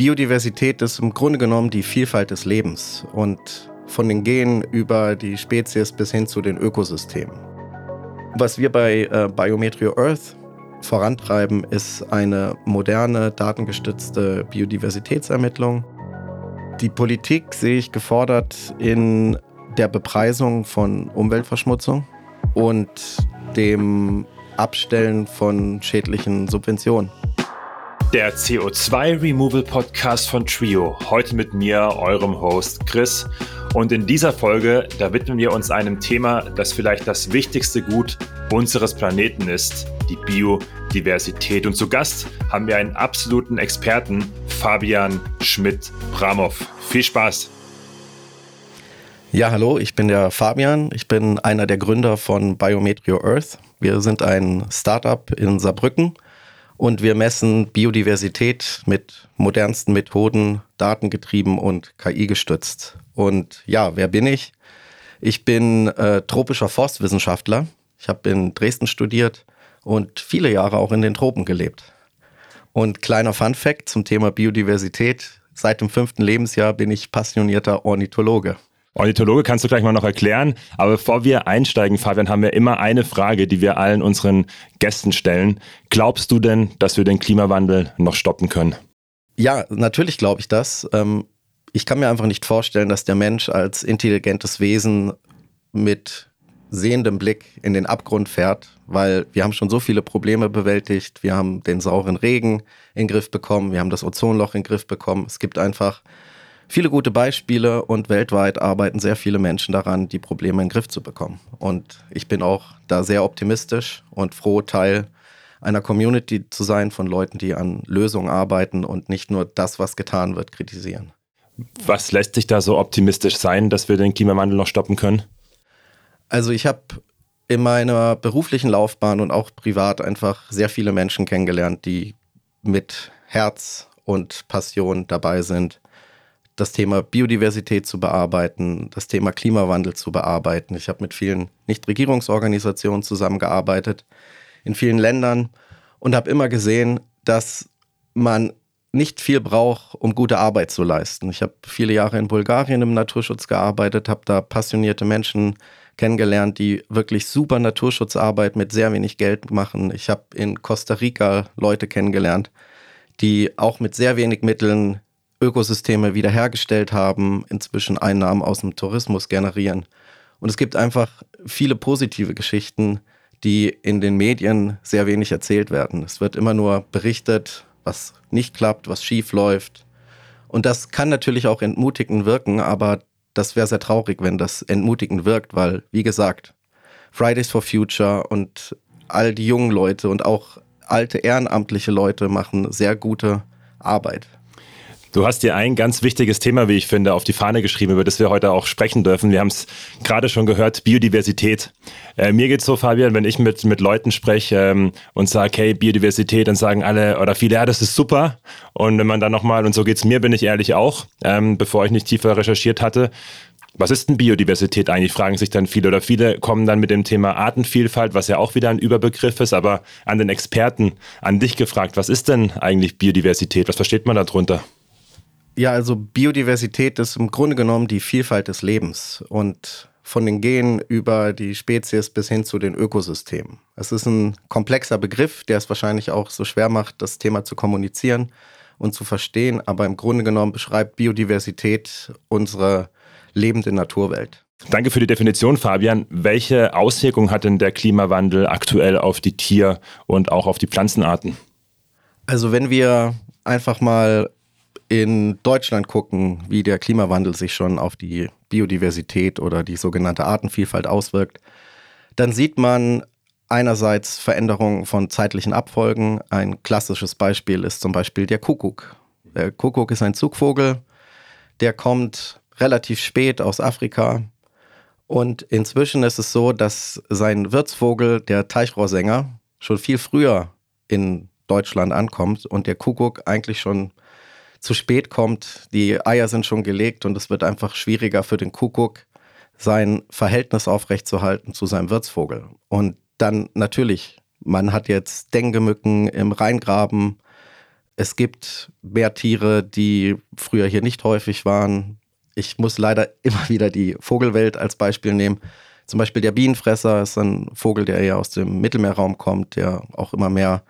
Biodiversität ist im Grunde genommen die Vielfalt des Lebens und von den Genen über die Spezies bis hin zu den Ökosystemen. Was wir bei äh, Biometrio Earth vorantreiben, ist eine moderne, datengestützte Biodiversitätsermittlung. Die Politik sehe ich gefordert in der Bepreisung von Umweltverschmutzung und dem Abstellen von schädlichen Subventionen. Der CO2 Removal Podcast von Trio. Heute mit mir, eurem Host Chris. Und in dieser Folge, da widmen wir uns einem Thema, das vielleicht das wichtigste Gut unseres Planeten ist, die Biodiversität. Und zu Gast haben wir einen absoluten Experten, Fabian Schmidt-Bramov. Viel Spaß! Ja, hallo, ich bin der Fabian. Ich bin einer der Gründer von Biometrio Earth. Wir sind ein Startup in Saarbrücken und wir messen Biodiversität mit modernsten Methoden, datengetrieben und KI gestützt. Und ja, wer bin ich? Ich bin äh, tropischer Forstwissenschaftler. Ich habe in Dresden studiert und viele Jahre auch in den Tropen gelebt. Und kleiner Fun fact zum Thema Biodiversität. Seit dem fünften Lebensjahr bin ich passionierter Ornithologe. Ornithologe kannst du gleich mal noch erklären. Aber bevor wir einsteigen, Fabian, haben wir immer eine Frage, die wir allen unseren Gästen stellen. Glaubst du denn, dass wir den Klimawandel noch stoppen können? Ja, natürlich glaube ich das. Ähm, ich kann mir einfach nicht vorstellen, dass der Mensch als intelligentes Wesen mit sehendem Blick in den Abgrund fährt, weil wir haben schon so viele Probleme bewältigt. Wir haben den sauren Regen in den Griff bekommen, wir haben das Ozonloch in den Griff bekommen. Es gibt einfach viele gute Beispiele und weltweit arbeiten sehr viele Menschen daran, die Probleme in den Griff zu bekommen. Und ich bin auch da sehr optimistisch und froh, Teil einer Community zu sein von Leuten, die an Lösungen arbeiten und nicht nur das, was getan wird, kritisieren. Was lässt sich da so optimistisch sein, dass wir den Klimawandel noch stoppen können? Also ich habe in meiner beruflichen Laufbahn und auch privat einfach sehr viele Menschen kennengelernt, die mit Herz und Passion dabei sind, das Thema Biodiversität zu bearbeiten, das Thema Klimawandel zu bearbeiten. Ich habe mit vielen Nichtregierungsorganisationen zusammengearbeitet in vielen Ländern und habe immer gesehen, dass man nicht viel braucht, um gute Arbeit zu leisten. Ich habe viele Jahre in Bulgarien im Naturschutz gearbeitet, habe da passionierte Menschen kennengelernt, die wirklich super Naturschutzarbeit mit sehr wenig Geld machen. Ich habe in Costa Rica Leute kennengelernt, die auch mit sehr wenig Mitteln Ökosysteme wiederhergestellt haben, inzwischen Einnahmen aus dem Tourismus generieren. Und es gibt einfach viele positive Geschichten, die in den Medien sehr wenig erzählt werden. Es wird immer nur berichtet, was nicht klappt, was schief läuft. Und das kann natürlich auch entmutigend wirken, aber das wäre sehr traurig, wenn das entmutigend wirkt, weil, wie gesagt, Fridays for Future und all die jungen Leute und auch alte ehrenamtliche Leute machen sehr gute Arbeit. Du hast dir ein ganz wichtiges Thema, wie ich finde, auf die Fahne geschrieben, über das wir heute auch sprechen dürfen. Wir haben es gerade schon gehört, Biodiversität. Äh, mir geht's so, Fabian, wenn ich mit, mit Leuten spreche ähm, und sage, hey, Biodiversität, dann sagen alle oder viele, ja, das ist super. Und wenn man dann nochmal, und so geht's mir, bin ich ehrlich auch, ähm, bevor ich nicht tiefer recherchiert hatte, was ist denn Biodiversität eigentlich, fragen sich dann viele. Oder viele kommen dann mit dem Thema Artenvielfalt, was ja auch wieder ein Überbegriff ist, aber an den Experten, an dich gefragt, was ist denn eigentlich Biodiversität? Was versteht man darunter? Ja, also Biodiversität ist im Grunde genommen die Vielfalt des Lebens und von den Genen über die Spezies bis hin zu den Ökosystemen. Es ist ein komplexer Begriff, der es wahrscheinlich auch so schwer macht, das Thema zu kommunizieren und zu verstehen, aber im Grunde genommen beschreibt Biodiversität unsere lebende Naturwelt. Danke für die Definition, Fabian. Welche Auswirkungen hat denn der Klimawandel aktuell auf die Tier- und auch auf die Pflanzenarten? Also wenn wir einfach mal in Deutschland gucken, wie der Klimawandel sich schon auf die Biodiversität oder die sogenannte Artenvielfalt auswirkt, dann sieht man einerseits Veränderungen von zeitlichen Abfolgen. Ein klassisches Beispiel ist zum Beispiel der Kuckuck. Der Kuckuck ist ein Zugvogel, der kommt relativ spät aus Afrika. Und inzwischen ist es so, dass sein Wirtsvogel, der Teichrohrsänger, schon viel früher in Deutschland ankommt und der Kuckuck eigentlich schon zu spät kommt. Die Eier sind schon gelegt und es wird einfach schwieriger für den Kuckuck, sein Verhältnis aufrechtzuerhalten zu seinem Wirtsvogel. Und dann natürlich, man hat jetzt Dengemücken im Rheingraben. Es gibt mehr Tiere, die früher hier nicht häufig waren. Ich muss leider immer wieder die Vogelwelt als Beispiel nehmen. Zum Beispiel der Bienenfresser ist ein Vogel, der eher aus dem Mittelmeerraum kommt, der auch immer mehr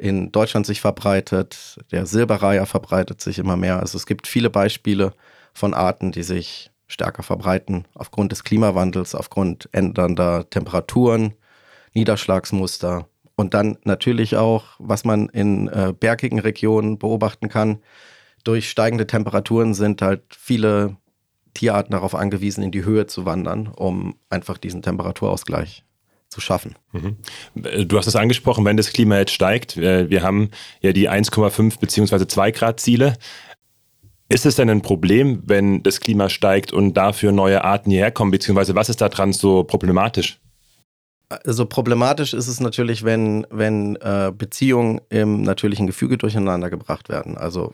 in Deutschland sich verbreitet. Der Silberreiher verbreitet sich immer mehr. Also es gibt viele Beispiele von Arten, die sich stärker verbreiten aufgrund des Klimawandels, aufgrund ändernder Temperaturen, Niederschlagsmuster und dann natürlich auch, was man in äh, bergigen Regionen beobachten kann. Durch steigende Temperaturen sind halt viele Tierarten darauf angewiesen, in die Höhe zu wandern, um einfach diesen Temperaturausgleich zu schaffen. Mhm. Du hast es angesprochen, wenn das Klima jetzt steigt, wir haben ja die 1,5 bzw. 2 Grad Ziele. Ist es denn ein Problem, wenn das Klima steigt und dafür neue Arten hierher kommen, beziehungsweise was ist daran so problematisch? Also problematisch ist es natürlich, wenn, wenn äh, Beziehungen im natürlichen Gefüge durcheinander gebracht werden. Also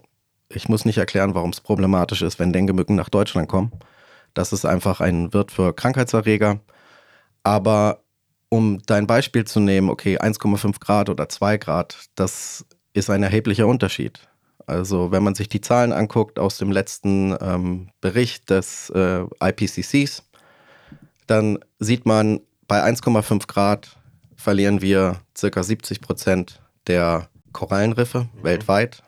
ich muss nicht erklären, warum es problematisch ist, wenn Dengue-Mücken nach Deutschland kommen. Das ist einfach ein Wirt für Krankheitserreger. Aber um dein Beispiel zu nehmen, okay, 1,5 Grad oder 2 Grad, das ist ein erheblicher Unterschied. Also wenn man sich die Zahlen anguckt aus dem letzten ähm, Bericht des äh, IPCCs, dann sieht man, bei 1,5 Grad verlieren wir circa 70 Prozent der Korallenriffe mhm. weltweit.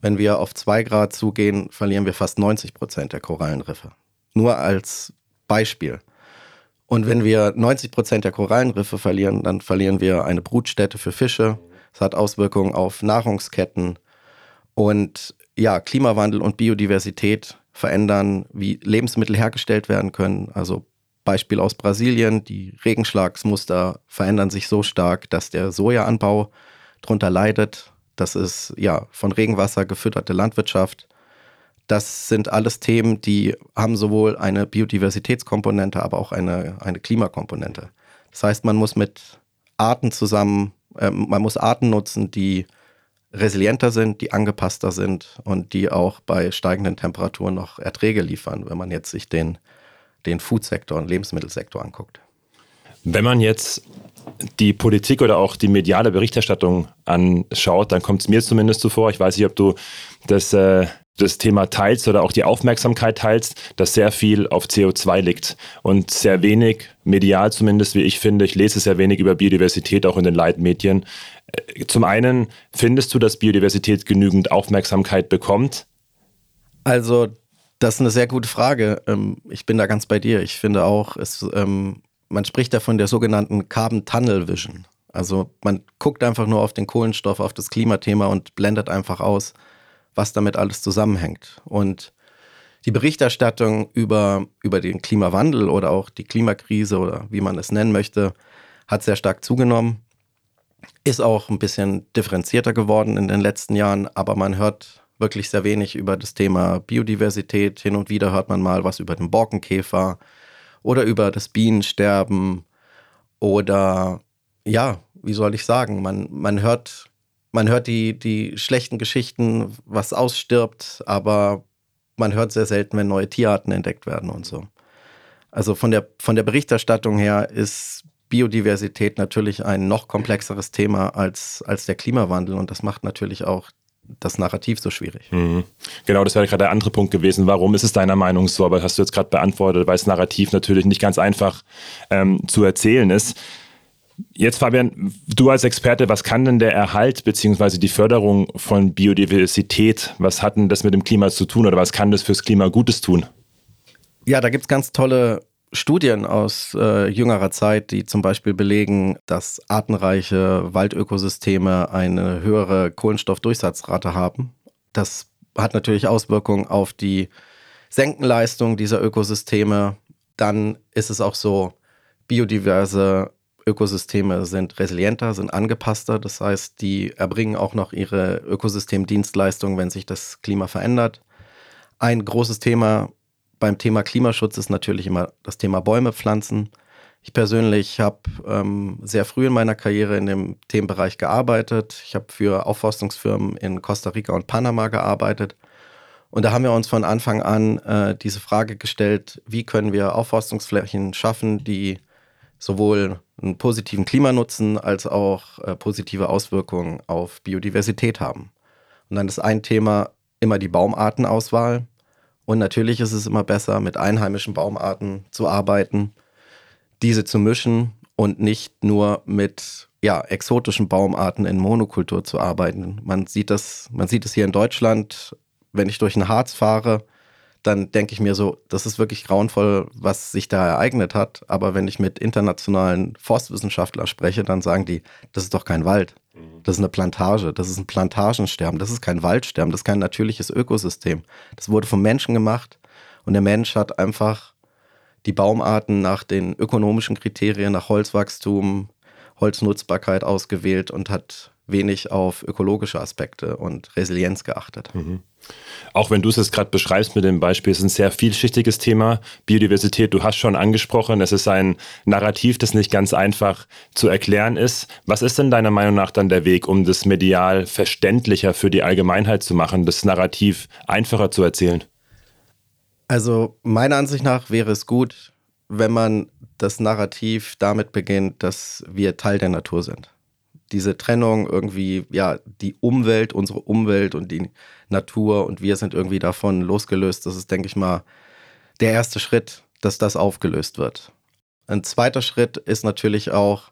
Wenn wir auf 2 Grad zugehen, verlieren wir fast 90 Prozent der Korallenriffe. Nur als Beispiel. Und wenn wir 90 Prozent der Korallenriffe verlieren, dann verlieren wir eine Brutstätte für Fische. Es hat Auswirkungen auf Nahrungsketten. Und ja, Klimawandel und Biodiversität verändern, wie Lebensmittel hergestellt werden können. Also Beispiel aus Brasilien, die Regenschlagsmuster verändern sich so stark, dass der Sojaanbau darunter leidet. Das ist ja von Regenwasser gefütterte Landwirtschaft. Das sind alles Themen, die haben sowohl eine Biodiversitätskomponente, aber auch eine, eine Klimakomponente. Das heißt, man muss mit Arten zusammen, äh, man muss Arten nutzen, die resilienter sind, die angepasster sind und die auch bei steigenden Temperaturen noch Erträge liefern, wenn man jetzt sich den, den Foodsektor und Lebensmittelsektor anguckt. Wenn man jetzt die Politik oder auch die mediale Berichterstattung anschaut, dann kommt es mir zumindest so vor, ich weiß nicht, ob du das äh, das Thema teilst oder auch die Aufmerksamkeit teilst, dass sehr viel auf CO2 liegt und sehr wenig, medial zumindest, wie ich finde, ich lese sehr wenig über Biodiversität auch in den Leitmedien. Äh, zum einen, findest du, dass Biodiversität genügend Aufmerksamkeit bekommt? Also, das ist eine sehr gute Frage. Ähm, ich bin da ganz bei dir. Ich finde auch, es, ähm, man spricht da von der sogenannten Carbon Tunnel Vision. Also man guckt einfach nur auf den Kohlenstoff, auf das Klimathema und blendet einfach aus, was damit alles zusammenhängt. Und die Berichterstattung über, über den Klimawandel oder auch die Klimakrise oder wie man es nennen möchte, hat sehr stark zugenommen. Ist auch ein bisschen differenzierter geworden in den letzten Jahren, aber man hört wirklich sehr wenig über das Thema Biodiversität. Hin und wieder hört man mal was über den Borkenkäfer oder über das Bienensterben oder ja, wie soll ich sagen, man, man hört man hört die, die schlechten Geschichten, was ausstirbt, aber man hört sehr selten, wenn neue Tierarten entdeckt werden und so. Also von der, von der Berichterstattung her ist Biodiversität natürlich ein noch komplexeres Thema als, als der Klimawandel und das macht natürlich auch das Narrativ so schwierig. Mhm. Genau, das wäre gerade der andere Punkt gewesen. Warum ist es deiner Meinung so? Aber das hast du jetzt gerade beantwortet, weil das Narrativ natürlich nicht ganz einfach ähm, zu erzählen ist. Jetzt, Fabian, du als Experte, was kann denn der Erhalt bzw. die Förderung von Biodiversität, was hat denn das mit dem Klima zu tun oder was kann das fürs Klima Gutes tun? Ja, da gibt es ganz tolle Studien aus äh, jüngerer Zeit, die zum Beispiel belegen, dass artenreiche Waldökosysteme eine höhere Kohlenstoffdurchsatzrate haben. Das hat natürlich Auswirkungen auf die Senkenleistung dieser Ökosysteme. Dann ist es auch so, biodiverse Ökosysteme sind resilienter, sind angepasster. Das heißt, die erbringen auch noch ihre Ökosystemdienstleistungen, wenn sich das Klima verändert. Ein großes Thema beim Thema Klimaschutz ist natürlich immer das Thema Bäume pflanzen. Ich persönlich habe ähm, sehr früh in meiner Karriere in dem Themenbereich gearbeitet. Ich habe für Aufforstungsfirmen in Costa Rica und Panama gearbeitet. Und da haben wir uns von Anfang an äh, diese Frage gestellt, wie können wir Aufforstungsflächen schaffen, die sowohl einen positiven Klimanutzen als auch äh, positive Auswirkungen auf Biodiversität haben. Und dann ist ein Thema immer die Baumartenauswahl. Und natürlich ist es immer besser, mit einheimischen Baumarten zu arbeiten, diese zu mischen und nicht nur mit ja, exotischen Baumarten in Monokultur zu arbeiten. Man sieht das, man sieht es hier in Deutschland, wenn ich durch den Harz fahre, dann denke ich mir so, das ist wirklich grauenvoll, was sich da ereignet hat. Aber wenn ich mit internationalen Forstwissenschaftlern spreche, dann sagen die, das ist doch kein Wald. Mhm. Das ist eine Plantage, das ist ein Plantagensterben, das ist kein Waldsterben, das ist kein natürliches Ökosystem. Das wurde vom Menschen gemacht und der Mensch hat einfach die Baumarten nach den ökonomischen Kriterien, nach Holzwachstum, Holznutzbarkeit ausgewählt und hat wenig auf ökologische Aspekte und Resilienz geachtet. Mhm. Auch wenn du es jetzt gerade beschreibst mit dem Beispiel, es ist ein sehr vielschichtiges Thema. Biodiversität, du hast schon angesprochen, es ist ein Narrativ, das nicht ganz einfach zu erklären ist. Was ist denn deiner Meinung nach dann der Weg, um das medial verständlicher für die Allgemeinheit zu machen, das Narrativ einfacher zu erzählen? Also meiner Ansicht nach wäre es gut, wenn man das Narrativ damit beginnt, dass wir Teil der Natur sind diese Trennung irgendwie, ja, die Umwelt, unsere Umwelt und die Natur und wir sind irgendwie davon losgelöst. Das ist, denke ich mal, der erste Schritt, dass das aufgelöst wird. Ein zweiter Schritt ist natürlich auch,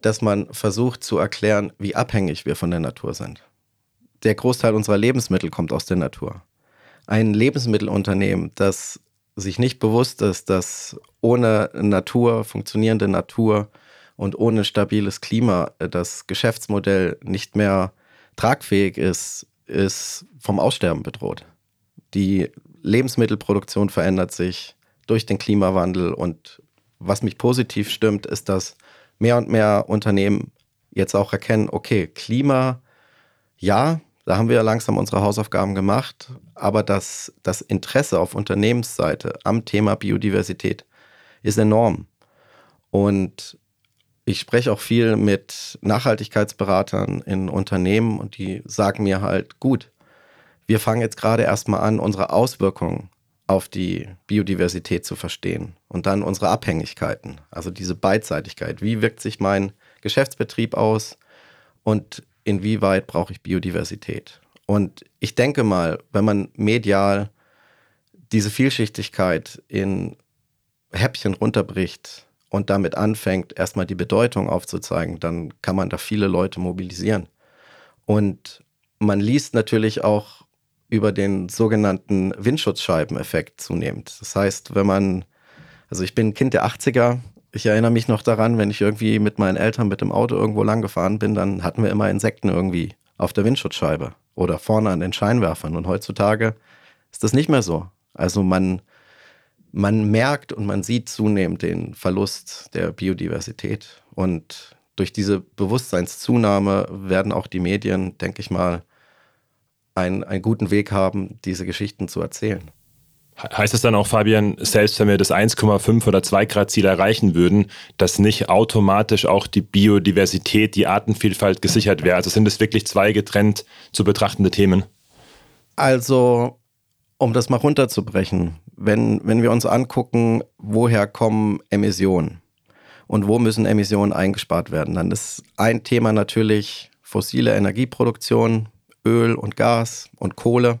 dass man versucht zu erklären, wie abhängig wir von der Natur sind. Der Großteil unserer Lebensmittel kommt aus der Natur. Ein Lebensmittelunternehmen, das sich nicht bewusst ist, dass ohne Natur, funktionierende Natur, und ohne stabiles Klima äh, das Geschäftsmodell nicht mehr tragfähig ist, ist vom Aussterben bedroht. Die Lebensmittelproduktion verändert sich durch den Klimawandel und was mich positiv stimmt, ist, dass mehr und mehr Unternehmen jetzt auch erkennen, okay, Klima, ja, da haben wir langsam unsere Hausaufgaben gemacht, aber das, das Interesse auf Unternehmensseite am Thema Biodiversität ist enorm. Und ich spreche auch viel mit Nachhaltigkeitsberatern in Unternehmen und die sagen mir halt, gut, wir fangen jetzt gerade erstmal an, unsere Auswirkungen auf die Biodiversität zu verstehen und dann unsere Abhängigkeiten, also diese Beidseitigkeit. Wie wirkt sich mein Geschäftsbetrieb aus und inwieweit brauche ich Biodiversität? Und ich denke mal, wenn man medial diese Vielschichtigkeit in Häppchen runterbricht, und damit anfängt, erstmal die Bedeutung aufzuzeigen, dann kann man da viele Leute mobilisieren. Und man liest natürlich auch über den sogenannten Windschutzscheibeneffekt zunehmend. Das heißt, wenn man, also ich bin Kind der 80er, ich erinnere mich noch daran, wenn ich irgendwie mit meinen Eltern mit dem Auto irgendwo lang gefahren bin, dann hatten wir immer Insekten irgendwie auf der Windschutzscheibe oder vorne an den Scheinwerfern. Und heutzutage ist das nicht mehr so. Also man, man merkt und man sieht zunehmend den Verlust der Biodiversität. Und durch diese Bewusstseinszunahme werden auch die Medien, denke ich mal, einen, einen guten Weg haben, diese Geschichten zu erzählen. Heißt es dann auch, Fabian, selbst wenn wir das 1,5 oder 2 Grad Ziel erreichen würden, dass nicht automatisch auch die Biodiversität, die Artenvielfalt gesichert wäre? Also sind es wirklich zwei getrennt zu betrachtende Themen? Also, um das mal runterzubrechen, wenn, wenn wir uns angucken, woher kommen Emissionen und wo müssen Emissionen eingespart werden, dann ist ein Thema natürlich fossile Energieproduktion, Öl und Gas und Kohle.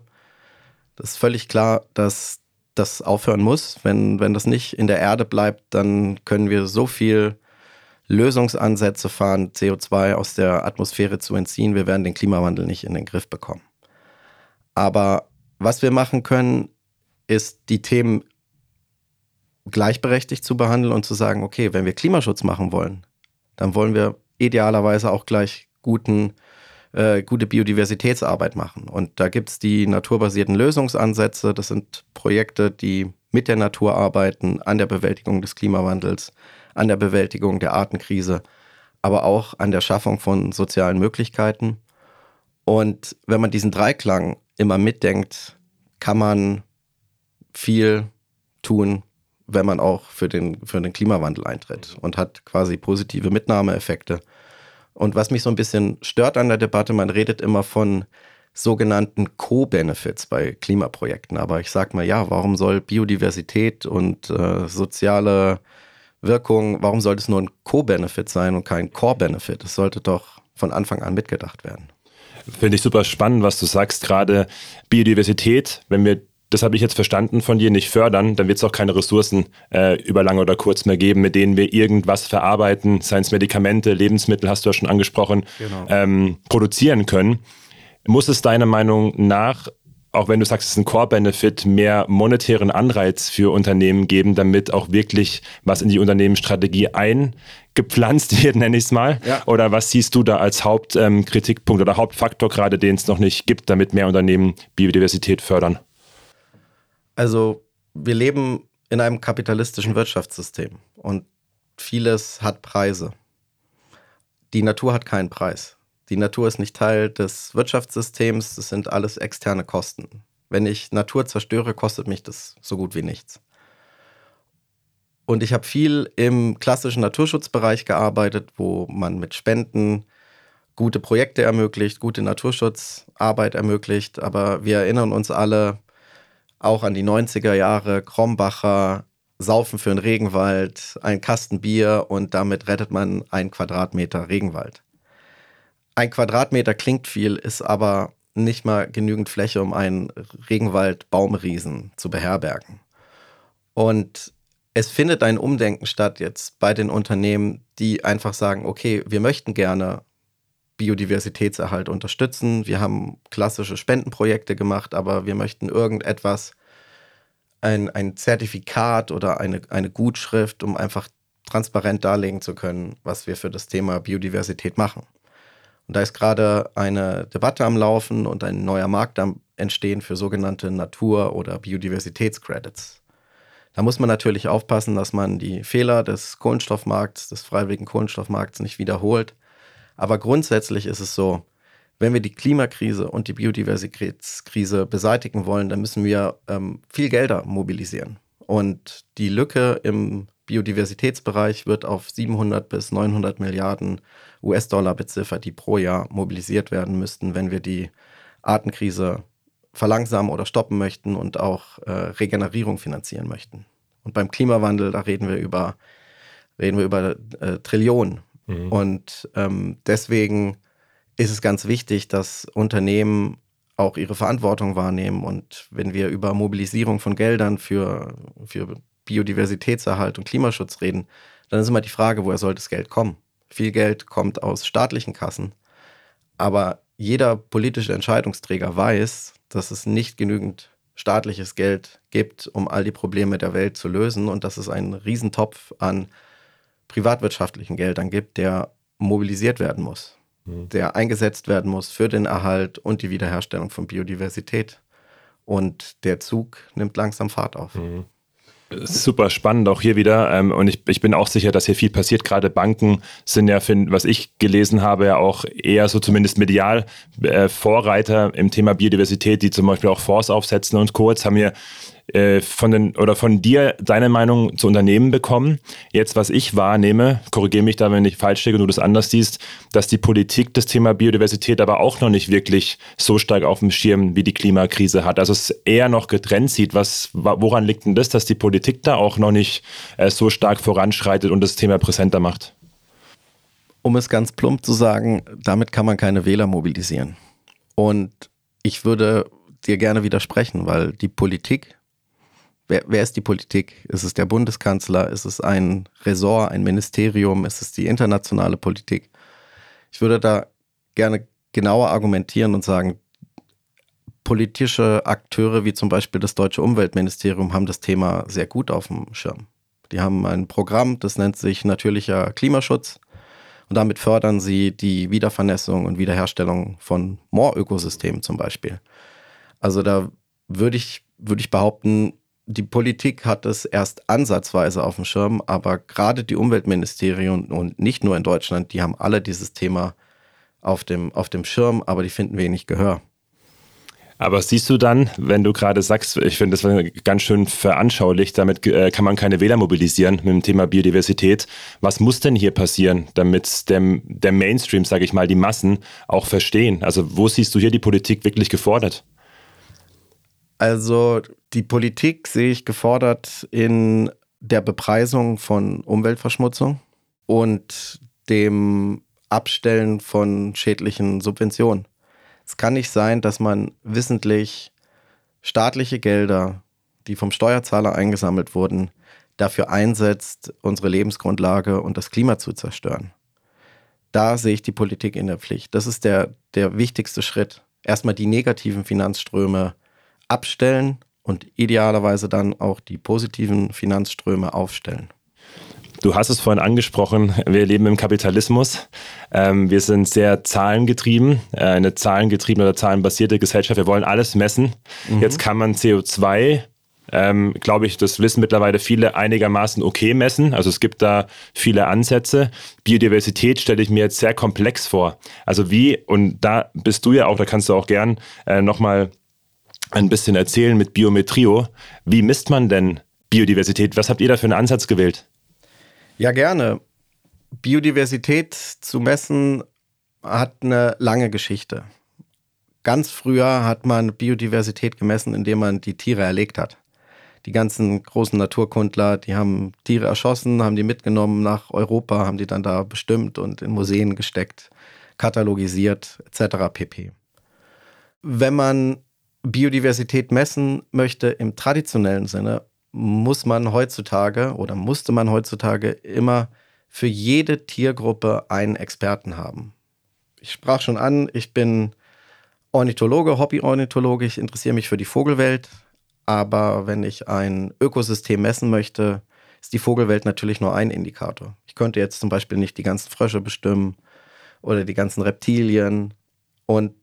Das ist völlig klar, dass das aufhören muss. Wenn, wenn das nicht in der Erde bleibt, dann können wir so viel Lösungsansätze fahren, CO2 aus der Atmosphäre zu entziehen. Wir werden den Klimawandel nicht in den Griff bekommen. Aber was wir machen können, ist, die Themen gleichberechtigt zu behandeln und zu sagen, okay, wenn wir Klimaschutz machen wollen, dann wollen wir idealerweise auch gleich guten, äh, gute Biodiversitätsarbeit machen. Und da gibt es die naturbasierten Lösungsansätze. Das sind Projekte, die mit der Natur arbeiten, an der Bewältigung des Klimawandels, an der Bewältigung der Artenkrise, aber auch an der Schaffung von sozialen Möglichkeiten. Und wenn man diesen Dreiklang immer mitdenkt, kann man viel tun, wenn man auch für den, für den Klimawandel eintritt und hat quasi positive Mitnahmeeffekte. Und was mich so ein bisschen stört an der Debatte, man redet immer von sogenannten Co-Benefits bei Klimaprojekten. Aber ich sage mal, ja, warum soll Biodiversität und äh, soziale Wirkung, warum sollte es nur ein Co-Benefit sein und kein Core-Benefit? Es sollte doch von Anfang an mitgedacht werden. Finde ich super spannend, was du sagst. Gerade Biodiversität, wenn wir das habe ich jetzt verstanden von dir, nicht fördern, dann wird es auch keine Ressourcen äh, über lang oder kurz mehr geben, mit denen wir irgendwas verarbeiten, seien es Medikamente, Lebensmittel, hast du ja schon angesprochen, genau. ähm, produzieren können. Muss es deiner Meinung nach, auch wenn du sagst, es ist ein Core-Benefit, mehr monetären Anreiz für Unternehmen geben, damit auch wirklich was in die Unternehmensstrategie eingepflanzt wird, nenne ich es mal? Ja. Oder was siehst du da als Hauptkritikpunkt ähm, oder Hauptfaktor gerade, den es noch nicht gibt, damit mehr Unternehmen Biodiversität fördern? Also wir leben in einem kapitalistischen Wirtschaftssystem und vieles hat Preise. Die Natur hat keinen Preis. Die Natur ist nicht Teil des Wirtschaftssystems, das sind alles externe Kosten. Wenn ich Natur zerstöre, kostet mich das so gut wie nichts. Und ich habe viel im klassischen Naturschutzbereich gearbeitet, wo man mit Spenden gute Projekte ermöglicht, gute Naturschutzarbeit ermöglicht. Aber wir erinnern uns alle, auch an die 90er Jahre, Krombacher, Saufen für einen Regenwald, ein Kasten Bier und damit rettet man einen Quadratmeter Regenwald. Ein Quadratmeter klingt viel, ist aber nicht mal genügend Fläche, um einen Regenwald-Baumriesen zu beherbergen. Und es findet ein Umdenken statt jetzt bei den Unternehmen, die einfach sagen, okay, wir möchten gerne Biodiversitätserhalt unterstützen. Wir haben klassische Spendenprojekte gemacht, aber wir möchten irgendetwas, ein, ein Zertifikat oder eine, eine Gutschrift, um einfach transparent darlegen zu können, was wir für das Thema Biodiversität machen. Und da ist gerade eine Debatte am Laufen und ein neuer Markt am Entstehen für sogenannte Natur- oder Biodiversitätscredits. Da muss man natürlich aufpassen, dass man die Fehler des Kohlenstoffmarkts, des freiwilligen Kohlenstoffmarkts nicht wiederholt aber grundsätzlich ist es so, wenn wir die Klimakrise und die Biodiversitätskrise beseitigen wollen, dann müssen wir ähm, viel Gelder mobilisieren. Und die Lücke im Biodiversitätsbereich wird auf 700 bis 900 Milliarden US-Dollar beziffert, die pro Jahr mobilisiert werden müssten, wenn wir die Artenkrise verlangsamen oder stoppen möchten und auch äh, Regenerierung finanzieren möchten. Und beim Klimawandel, da reden wir über, reden wir über äh, Trillionen. Mhm. Und ähm, deswegen ist es ganz wichtig, dass Unternehmen auch ihre Verantwortung wahrnehmen. Und wenn wir über Mobilisierung von Geldern für, für Biodiversitätserhalt und Klimaschutz reden, dann ist immer die Frage, woher soll das Geld kommen? Viel Geld kommt aus staatlichen Kassen. Aber jeder politische Entscheidungsträger weiß, dass es nicht genügend staatliches Geld gibt, um all die Probleme der Welt zu lösen und dass es einen Riesentopf an privatwirtschaftlichen Geldern gibt, der mobilisiert werden muss, mhm. der eingesetzt werden muss für den Erhalt und die Wiederherstellung von Biodiversität. Und der Zug nimmt langsam Fahrt auf. Mhm. Super spannend auch hier wieder. Ähm, und ich, ich bin auch sicher, dass hier viel passiert. Gerade Banken sind ja, was ich gelesen habe, ja auch eher so zumindest medial äh, Vorreiter im Thema Biodiversität, die zum Beispiel auch Fonds aufsetzen und Co. Jetzt haben wir äh, von den oder von dir deine Meinung zu Unternehmen bekommen. Jetzt, was ich wahrnehme, korrigiere mich da, wenn ich falsch stehe und du das anders siehst, dass die Politik das Thema Biodiversität aber auch noch nicht wirklich so stark auf dem Schirm wie die Klimakrise hat. Also es eher noch getrennt sieht. Was, woran liegt denn das, dass die Politik da auch noch nicht äh, so stark voranschreitet und das Thema präsenter macht? Um es ganz plump zu sagen, damit kann man keine Wähler mobilisieren. Und ich würde dir gerne widersprechen, weil die Politik Wer, wer ist die Politik? Ist es der Bundeskanzler? Ist es ein Ressort, ein Ministerium? Ist es die internationale Politik? Ich würde da gerne genauer argumentieren und sagen, politische Akteure wie zum Beispiel das deutsche Umweltministerium haben das Thema sehr gut auf dem Schirm. Die haben ein Programm, das nennt sich natürlicher Klimaschutz. Und damit fördern sie die Wiedervernässung und Wiederherstellung von Moorökosystemen zum Beispiel. Also da würde ich, würde ich behaupten, die Politik hat es erst ansatzweise auf dem Schirm, aber gerade die Umweltministerien und nicht nur in Deutschland, die haben alle dieses Thema auf dem, auf dem Schirm, aber die finden wenig Gehör. Aber siehst du dann, wenn du gerade sagst, ich finde das ganz schön veranschaulicht, damit äh, kann man keine Wähler mobilisieren mit dem Thema Biodiversität. Was muss denn hier passieren, damit der, der Mainstream, sage ich mal, die Massen auch verstehen? Also wo siehst du hier die Politik wirklich gefordert? Also die Politik sehe ich gefordert in der Bepreisung von Umweltverschmutzung und dem Abstellen von schädlichen Subventionen. Es kann nicht sein, dass man wissentlich staatliche Gelder, die vom Steuerzahler eingesammelt wurden, dafür einsetzt, unsere Lebensgrundlage und das Klima zu zerstören. Da sehe ich die Politik in der Pflicht. Das ist der, der wichtigste Schritt. Erstmal die negativen Finanzströme abstellen und idealerweise dann auch die positiven Finanzströme aufstellen. Du hast es vorhin angesprochen, wir leben im Kapitalismus. Ähm, wir sind sehr zahlengetrieben, äh, eine zahlengetriebene oder zahlenbasierte Gesellschaft. Wir wollen alles messen. Mhm. Jetzt kann man CO2 ähm, glaube ich, das wissen mittlerweile viele einigermaßen okay messen. Also es gibt da viele Ansätze. Biodiversität stelle ich mir jetzt sehr komplex vor. Also wie, und da bist du ja auch, da kannst du auch gern äh, nochmal ein bisschen erzählen mit Biometrio. Wie misst man denn Biodiversität? Was habt ihr da für einen Ansatz gewählt? Ja, gerne. Biodiversität zu messen hat eine lange Geschichte. Ganz früher hat man Biodiversität gemessen, indem man die Tiere erlegt hat. Die ganzen großen Naturkundler, die haben Tiere erschossen, haben die mitgenommen nach Europa, haben die dann da bestimmt und in Museen gesteckt, katalogisiert etc. pp. Wenn man Biodiversität messen möchte im traditionellen Sinne, muss man heutzutage oder musste man heutzutage immer für jede Tiergruppe einen Experten haben. Ich sprach schon an, ich bin Ornithologe, Hobby-Ornithologe, ich interessiere mich für die Vogelwelt, aber wenn ich ein Ökosystem messen möchte, ist die Vogelwelt natürlich nur ein Indikator. Ich könnte jetzt zum Beispiel nicht die ganzen Frösche bestimmen oder die ganzen Reptilien und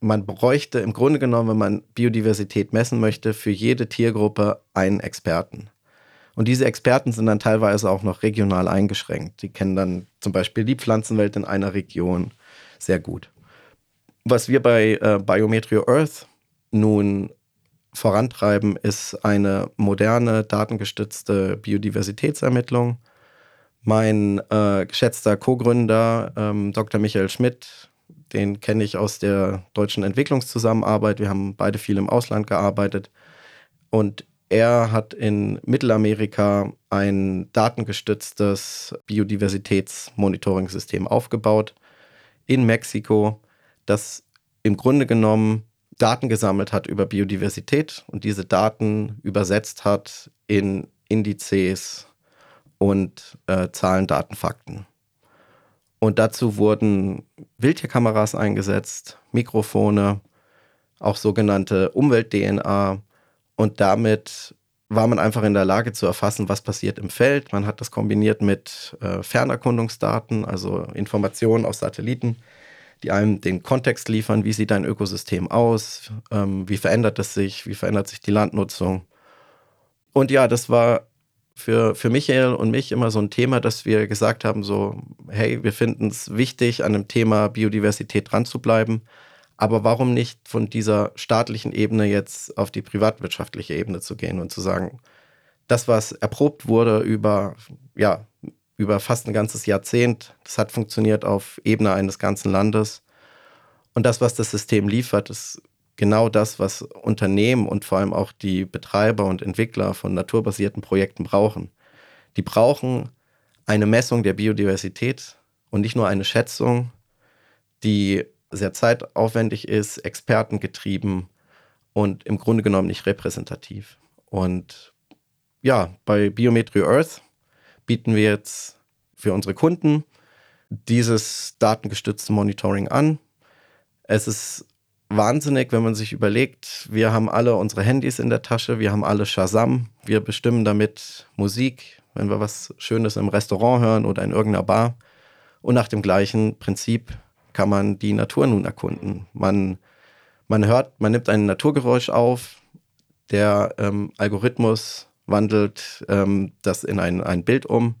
man bräuchte im Grunde genommen, wenn man Biodiversität messen möchte, für jede Tiergruppe einen Experten. Und diese Experten sind dann teilweise auch noch regional eingeschränkt. Die kennen dann zum Beispiel die Pflanzenwelt in einer Region sehr gut. Was wir bei äh, Biometrio Earth nun vorantreiben, ist eine moderne, datengestützte Biodiversitätsermittlung. Mein äh, geschätzter Co-Gründer, ähm, Dr. Michael Schmidt, den kenne ich aus der deutschen Entwicklungszusammenarbeit. Wir haben beide viel im Ausland gearbeitet. Und er hat in Mittelamerika ein datengestütztes Biodiversitätsmonitoring-System aufgebaut in Mexiko, das im Grunde genommen Daten gesammelt hat über Biodiversität und diese Daten übersetzt hat in Indizes und äh, Zahlen, Daten, Fakten. Und dazu wurden Wildtierkameras eingesetzt, Mikrofone, auch sogenannte Umwelt-DNA. Und damit war man einfach in der Lage zu erfassen, was passiert im Feld. Man hat das kombiniert mit äh, Fernerkundungsdaten, also Informationen aus Satelliten, die einem den Kontext liefern, wie sieht ein Ökosystem aus, ähm, wie verändert es sich, wie verändert sich die Landnutzung. Und ja, das war für, für Michael und mich immer so ein Thema, dass wir gesagt haben, so, hey, wir finden es wichtig, an dem Thema Biodiversität dran zu bleiben. Aber warum nicht von dieser staatlichen Ebene jetzt auf die privatwirtschaftliche Ebene zu gehen und zu sagen, das, was erprobt wurde über, ja, über fast ein ganzes Jahrzehnt, das hat funktioniert auf Ebene eines ganzen Landes. Und das, was das System liefert, ist genau das, was Unternehmen und vor allem auch die Betreiber und Entwickler von naturbasierten Projekten brauchen. Die brauchen eine Messung der Biodiversität und nicht nur eine Schätzung, die sehr zeitaufwendig ist, expertengetrieben und im Grunde genommen nicht repräsentativ. Und ja, bei Biometry Earth bieten wir jetzt für unsere Kunden dieses datengestützte Monitoring an. Es ist wahnsinnig, wenn man sich überlegt, wir haben alle unsere Handys in der Tasche, wir haben alle Shazam, wir bestimmen damit Musik, wenn wir was Schönes im Restaurant hören oder in irgendeiner Bar. Und nach dem gleichen Prinzip kann man die Natur nun erkunden. Man, man hört, man nimmt ein Naturgeräusch auf, der ähm, Algorithmus wandelt ähm, das in ein, ein Bild um.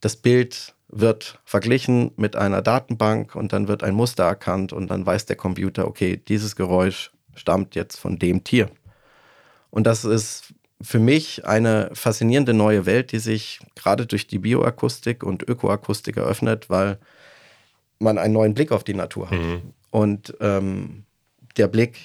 Das Bild wird verglichen mit einer Datenbank und dann wird ein Muster erkannt und dann weiß der Computer, okay, dieses Geräusch stammt jetzt von dem Tier. Und das ist für mich eine faszinierende neue Welt, die sich gerade durch die Bioakustik und Ökoakustik eröffnet, weil man einen neuen Blick auf die Natur hat. Mhm. Und ähm, der Blick,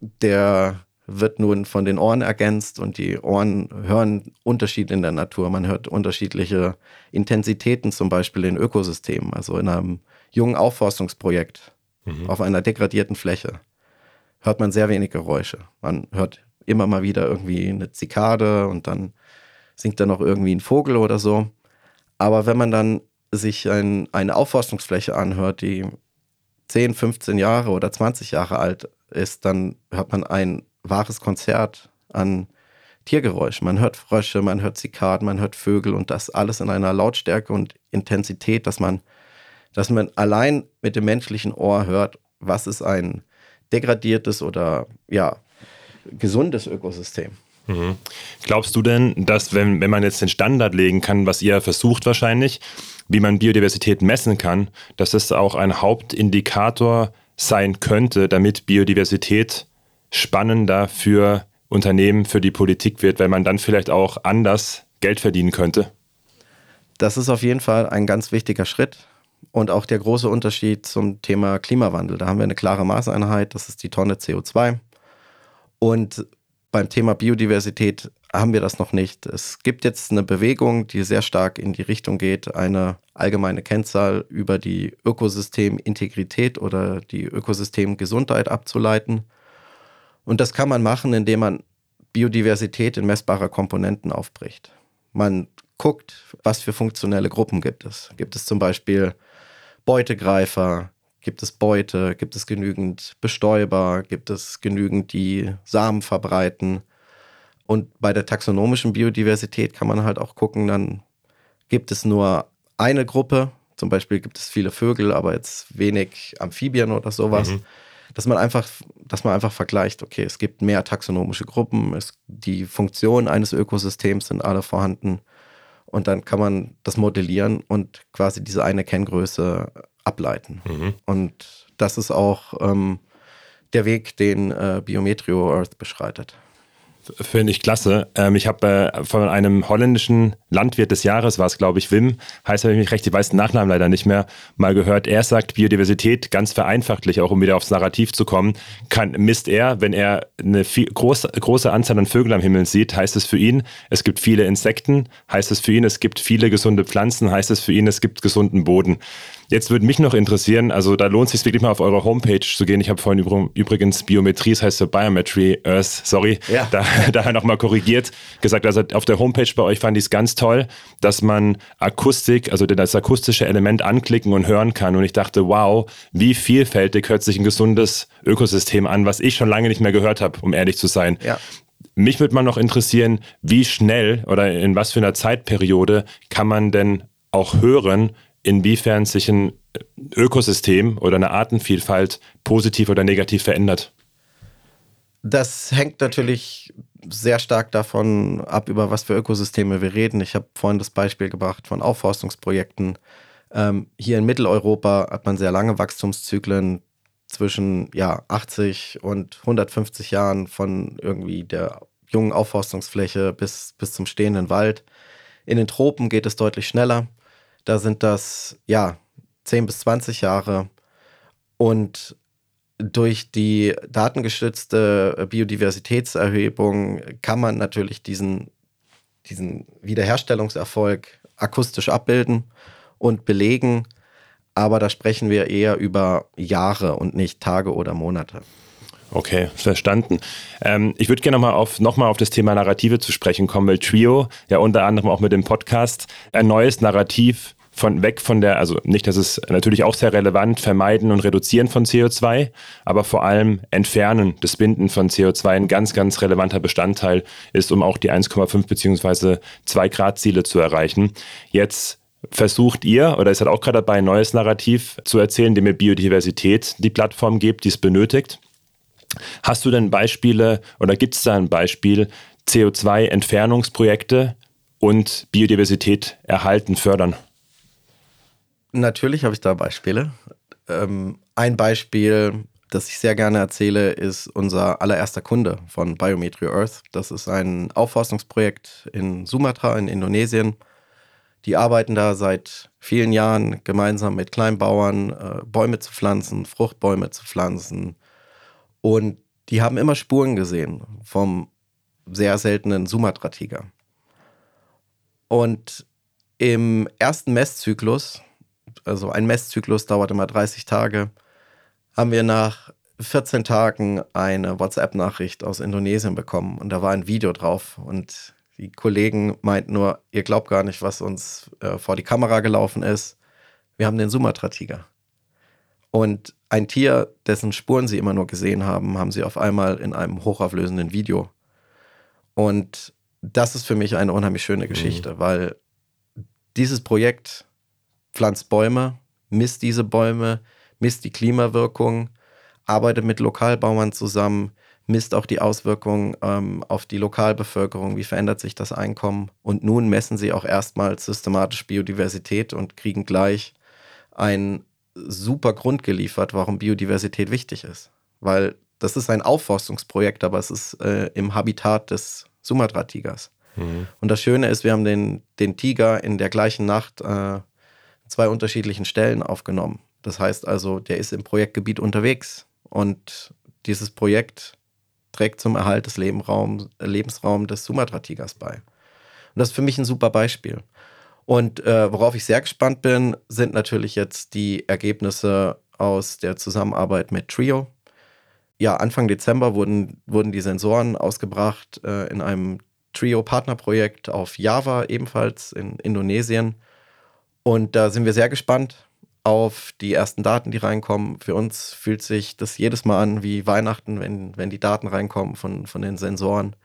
der wird nun von den Ohren ergänzt und die Ohren hören Unterschiede in der Natur. Man hört unterschiedliche Intensitäten zum Beispiel in Ökosystemen. Also in einem jungen Aufforstungsprojekt mhm. auf einer degradierten Fläche, hört man sehr wenig Geräusche. Man hört immer mal wieder irgendwie eine Zikade und dann singt da noch irgendwie ein Vogel oder so. Aber wenn man dann sich ein, eine Aufforstungsfläche anhört, die 10, 15 Jahre oder 20 Jahre alt ist, dann hört man ein wahres Konzert an Tiergeräuschen. Man hört Frösche, man hört Zikaden, man hört Vögel und das alles in einer Lautstärke und Intensität, dass man, dass man allein mit dem menschlichen Ohr hört, was ist ein degradiertes oder ja, gesundes Ökosystem. Mhm. Glaubst du denn, dass wenn, wenn man jetzt den Standard legen kann, was ihr versucht wahrscheinlich, wie man Biodiversität messen kann, dass das auch ein Hauptindikator sein könnte, damit Biodiversität spannender für Unternehmen, für die Politik wird, weil man dann vielleicht auch anders Geld verdienen könnte? Das ist auf jeden Fall ein ganz wichtiger Schritt und auch der große Unterschied zum Thema Klimawandel. Da haben wir eine klare Maßeinheit, das ist die Tonne CO2. Und beim Thema Biodiversität haben wir das noch nicht. Es gibt jetzt eine Bewegung, die sehr stark in die Richtung geht, eine allgemeine Kennzahl über die Ökosystemintegrität oder die Ökosystemgesundheit abzuleiten. Und das kann man machen, indem man Biodiversität in messbare Komponenten aufbricht. Man guckt, was für funktionelle Gruppen gibt es. Gibt es zum Beispiel Beutegreifer, Gibt es Beute? Gibt es genügend Bestäuber? Gibt es genügend, die Samen verbreiten? Und bei der taxonomischen Biodiversität kann man halt auch gucken, dann gibt es nur eine Gruppe, zum Beispiel gibt es viele Vögel, aber jetzt wenig Amphibien oder sowas. Mhm. Dass man einfach, dass man einfach vergleicht, okay, es gibt mehr taxonomische Gruppen, es, die Funktionen eines Ökosystems sind alle vorhanden. Und dann kann man das modellieren und quasi diese eine Kenngröße ableiten. Mhm. Und das ist auch ähm, der Weg, den äh, Biometrio Earth beschreitet. Finde ich klasse. Ähm, ich habe äh, von einem holländischen Landwirt des Jahres, war es glaube ich, Wim, heißt er mich recht, ich weiß den Nachnamen leider nicht mehr, mal gehört. Er sagt, Biodiversität ganz vereinfachtlich, auch um wieder aufs Narrativ zu kommen, kann, misst er, wenn er eine viel, groß, große Anzahl an Vögeln am Himmel sieht, heißt es für ihn, es gibt viele Insekten, heißt es für ihn, es gibt viele gesunde Pflanzen, heißt es für ihn, es gibt gesunden Boden. Jetzt würde mich noch interessieren, also da lohnt es sich wirklich mal auf eure Homepage zu gehen. Ich habe vorhin übrigens Biometrie, das heißt so Biometry Earth, sorry, ja. da, daher nochmal korrigiert, gesagt, also auf der Homepage bei euch fand ich es ganz toll, dass man Akustik, also das akustische Element anklicken und hören kann. Und ich dachte, wow, wie vielfältig hört sich ein gesundes Ökosystem an, was ich schon lange nicht mehr gehört habe, um ehrlich zu sein. Ja. Mich würde mal noch interessieren, wie schnell oder in was für einer Zeitperiode kann man denn auch hören, inwiefern sich ein Ökosystem oder eine Artenvielfalt positiv oder negativ verändert? Das hängt natürlich sehr stark davon ab, über was für Ökosysteme wir reden. Ich habe vorhin das Beispiel gebracht von Aufforstungsprojekten. Ähm, hier in Mitteleuropa hat man sehr lange Wachstumszyklen zwischen ja, 80 und 150 Jahren von irgendwie der jungen Aufforstungsfläche bis, bis zum stehenden Wald. In den Tropen geht es deutlich schneller. Da sind das, ja, 10 bis 20 Jahre. Und durch die datengestützte Biodiversitätserhebung kann man natürlich diesen, diesen Wiederherstellungserfolg akustisch abbilden und belegen. Aber da sprechen wir eher über Jahre und nicht Tage oder Monate. Okay, verstanden. Ähm, ich würde gerne nochmal auf, noch auf das Thema Narrative zu sprechen kommen, weil Trio ja unter anderem auch mit dem Podcast ein neues Narrativ von weg von der, also nicht, dass es natürlich auch sehr relevant, Vermeiden und Reduzieren von CO2, aber vor allem Entfernen, das Binden von CO2 ein ganz, ganz relevanter Bestandteil ist, um auch die 1,5 bzw. 2 Grad Ziele zu erreichen. Jetzt versucht ihr, oder ihr seid auch gerade dabei, ein neues Narrativ zu erzählen, dem ihr Biodiversität die Plattform gebt, die es benötigt. Hast du denn Beispiele oder gibt es da ein Beispiel, CO2-Entfernungsprojekte und Biodiversität erhalten, fördern? Natürlich habe ich da Beispiele. Ähm, ein Beispiel, das ich sehr gerne erzähle, ist unser allererster Kunde von Biometry Earth. Das ist ein Aufforstungsprojekt in Sumatra in Indonesien. Die arbeiten da seit vielen Jahren gemeinsam mit Kleinbauern, äh, Bäume zu pflanzen, Fruchtbäume zu pflanzen. Und die haben immer Spuren gesehen vom sehr seltenen Sumatra-Tiger. Und im ersten Messzyklus also ein Messzyklus dauert immer 30 Tage, haben wir nach 14 Tagen eine WhatsApp-Nachricht aus Indonesien bekommen und da war ein Video drauf und die Kollegen meinten nur, ihr glaubt gar nicht, was uns äh, vor die Kamera gelaufen ist. Wir haben den Sumatra-Tiger. Und ein Tier, dessen Spuren sie immer nur gesehen haben, haben sie auf einmal in einem hochauflösenden Video. Und das ist für mich eine unheimlich schöne mhm. Geschichte, mhm. weil dieses Projekt pflanzt Bäume, misst diese Bäume, misst die Klimawirkung, arbeitet mit Lokalbauern zusammen, misst auch die Auswirkungen ähm, auf die Lokalbevölkerung, wie verändert sich das Einkommen. Und nun messen sie auch erstmals systematisch Biodiversität und kriegen gleich ein super Grund geliefert, warum Biodiversität wichtig ist. Weil das ist ein Aufforstungsprojekt, aber es ist äh, im Habitat des Sumatra-Tigers. Mhm. Und das Schöne ist, wir haben den, den Tiger in der gleichen Nacht äh, zwei unterschiedlichen Stellen aufgenommen. Das heißt also, der ist im Projektgebiet unterwegs und dieses Projekt trägt zum Erhalt des Lebensraums, Lebensraums des Sumatra-Tigers bei. Und das ist für mich ein super Beispiel. Und äh, worauf ich sehr gespannt bin, sind natürlich jetzt die Ergebnisse aus der Zusammenarbeit mit Trio. Ja, Anfang Dezember wurden, wurden die Sensoren ausgebracht äh, in einem Trio-Partnerprojekt auf Java, ebenfalls in Indonesien. Und da sind wir sehr gespannt auf die ersten Daten, die reinkommen. Für uns fühlt sich das jedes Mal an wie Weihnachten, wenn, wenn die Daten reinkommen von, von den Sensoren.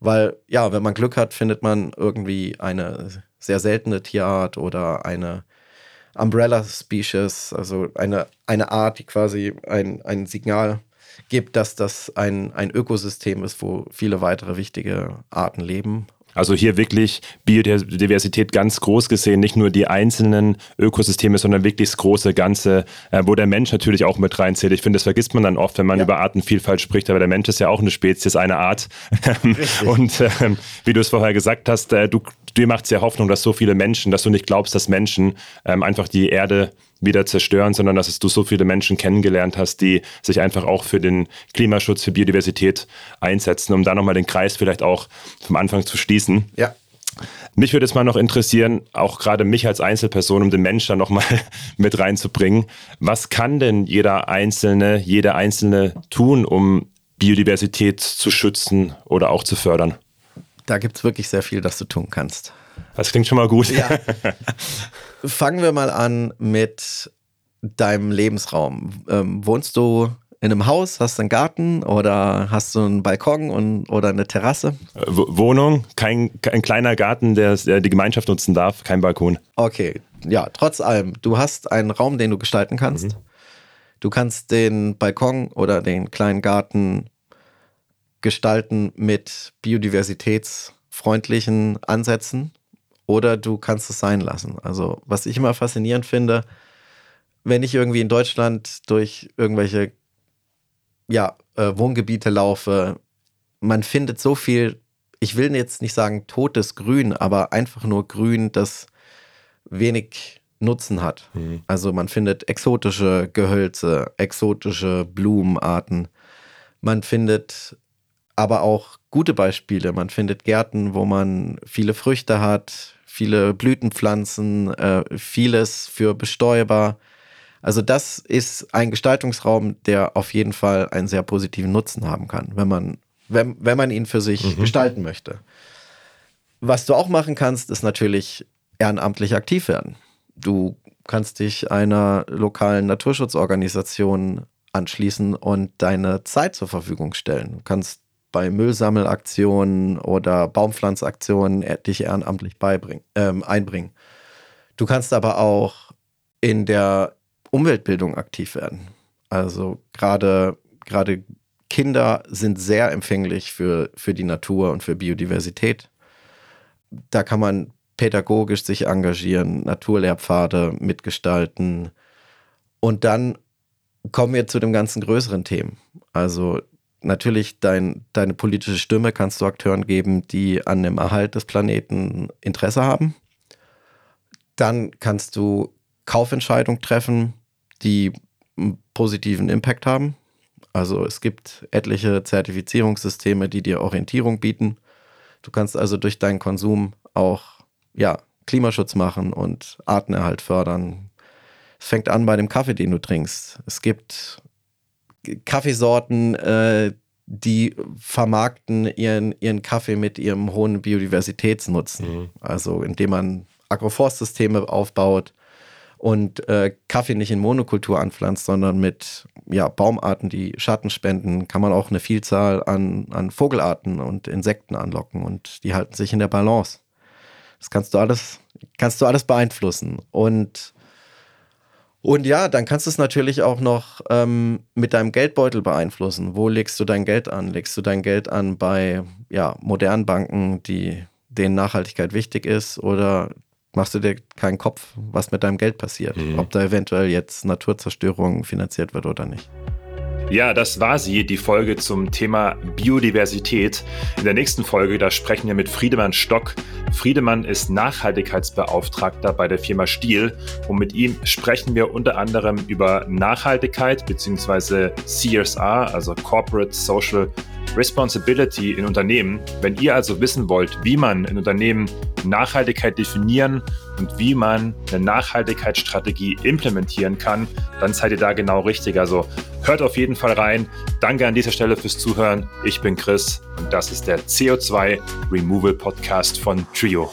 Weil, ja, wenn man Glück hat, findet man irgendwie eine sehr seltene Tierart oder eine Umbrella Species, also eine, eine Art, die quasi ein, ein Signal gibt, dass das ein, ein Ökosystem ist, wo viele weitere wichtige Arten leben. Also hier wirklich Biodiversität ganz groß gesehen, nicht nur die einzelnen Ökosysteme, sondern wirklich das große Ganze, äh, wo der Mensch natürlich auch mit reinzählt. Ich finde, das vergisst man dann oft, wenn man ja. über Artenvielfalt spricht, aber der Mensch ist ja auch eine Spezies, eine Art. Und äh, wie du es vorher gesagt hast, äh, du, dir macht es ja Hoffnung, dass so viele Menschen, dass du nicht glaubst, dass Menschen ähm, einfach die Erde wieder zerstören, sondern dass du so viele Menschen kennengelernt hast, die sich einfach auch für den Klimaschutz, für Biodiversität einsetzen, um da nochmal den Kreis vielleicht auch vom Anfang zu schließen. Ja. Mich würde es mal noch interessieren, auch gerade mich als Einzelperson, um den Menschen da nochmal mit reinzubringen. Was kann denn jeder Einzelne, jede Einzelne tun, um Biodiversität zu schützen oder auch zu fördern? Da gibt es wirklich sehr viel, das du tun kannst. Das klingt schon mal gut. Ja. Fangen wir mal an mit deinem Lebensraum. Ähm, wohnst du in einem Haus, hast du einen Garten oder hast du einen Balkon und, oder eine Terrasse? Äh, Wohnung, kein, ein kleiner Garten, der, der die Gemeinschaft nutzen darf, kein Balkon. Okay, ja, trotz allem, du hast einen Raum, den du gestalten kannst. Mhm. Du kannst den Balkon oder den kleinen Garten gestalten mit biodiversitätsfreundlichen Ansätzen oder du kannst es sein lassen. Also, was ich immer faszinierend finde, wenn ich irgendwie in Deutschland durch irgendwelche ja, äh, Wohngebiete laufe, man findet so viel, ich will jetzt nicht sagen totes Grün, aber einfach nur Grün, das wenig Nutzen hat. Mhm. Also man findet exotische Gehölze, exotische Blumenarten. Man findet aber auch gute Beispiele. Man findet Gärten, wo man viele Früchte hat, viele Blütenpflanzen, äh, vieles für Bestäuber. Also das ist ein Gestaltungsraum, der auf jeden Fall einen sehr positiven Nutzen haben kann, wenn man, wenn, wenn man ihn für sich mhm. gestalten möchte. Was du auch machen kannst, ist natürlich ehrenamtlich aktiv werden. Du kannst dich einer lokalen Naturschutzorganisation anschließen und deine Zeit zur Verfügung stellen. Du kannst bei Müllsammelaktionen oder Baumpflanzaktionen dich ehrenamtlich ähm, einbringen. Du kannst aber auch in der Umweltbildung aktiv werden. Also gerade gerade Kinder sind sehr empfänglich für, für die Natur und für Biodiversität. Da kann man pädagogisch sich engagieren, Naturlehrpfade mitgestalten. Und dann kommen wir zu dem ganzen größeren Themen. Also natürlich dein, deine politische Stimme kannst du Akteuren geben, die an dem Erhalt des Planeten Interesse haben. Dann kannst du Kaufentscheidungen treffen, die einen positiven Impact haben. Also es gibt etliche Zertifizierungssysteme, die dir Orientierung bieten. Du kannst also durch deinen Konsum auch ja, Klimaschutz machen und Artenerhalt fördern. Es fängt an bei dem Kaffee, den du trinkst. Es gibt Kaffeesorten, äh, die vermarkten ihren, ihren Kaffee mit ihrem hohen Biodiversitätsnutzen. Mhm. Also indem man Agroforstsysteme aufbaut und äh, Kaffee nicht in Monokultur anpflanzt, sondern mit ja, Baumarten, die Schatten spenden, kann man auch eine Vielzahl an, an Vogelarten und Insekten anlocken und die halten sich in der Balance. Das kannst du alles, kannst du alles beeinflussen. Und und ja, dann kannst du es natürlich auch noch ähm, mit deinem Geldbeutel beeinflussen. Wo legst du dein Geld an? Legst du dein Geld an bei ja, modernen Banken, die, denen Nachhaltigkeit wichtig ist? Oder machst du dir keinen Kopf, was mit deinem Geld passiert? Mhm. Ob da eventuell jetzt Naturzerstörung finanziert wird oder nicht? Ja, das war sie, die Folge zum Thema Biodiversität. In der nächsten Folge, da sprechen wir mit Friedemann Stock. Friedemann ist Nachhaltigkeitsbeauftragter bei der Firma Stiel und mit ihm sprechen wir unter anderem über Nachhaltigkeit bzw. CSR, also Corporate Social Responsibility in Unternehmen. Wenn ihr also wissen wollt, wie man in Unternehmen Nachhaltigkeit definieren und wie man eine Nachhaltigkeitsstrategie implementieren kann, dann seid ihr da genau richtig. Also hört auf jeden Fall rein. Danke an dieser Stelle fürs Zuhören. Ich bin Chris und das ist der CO2 Removal Podcast von Trio.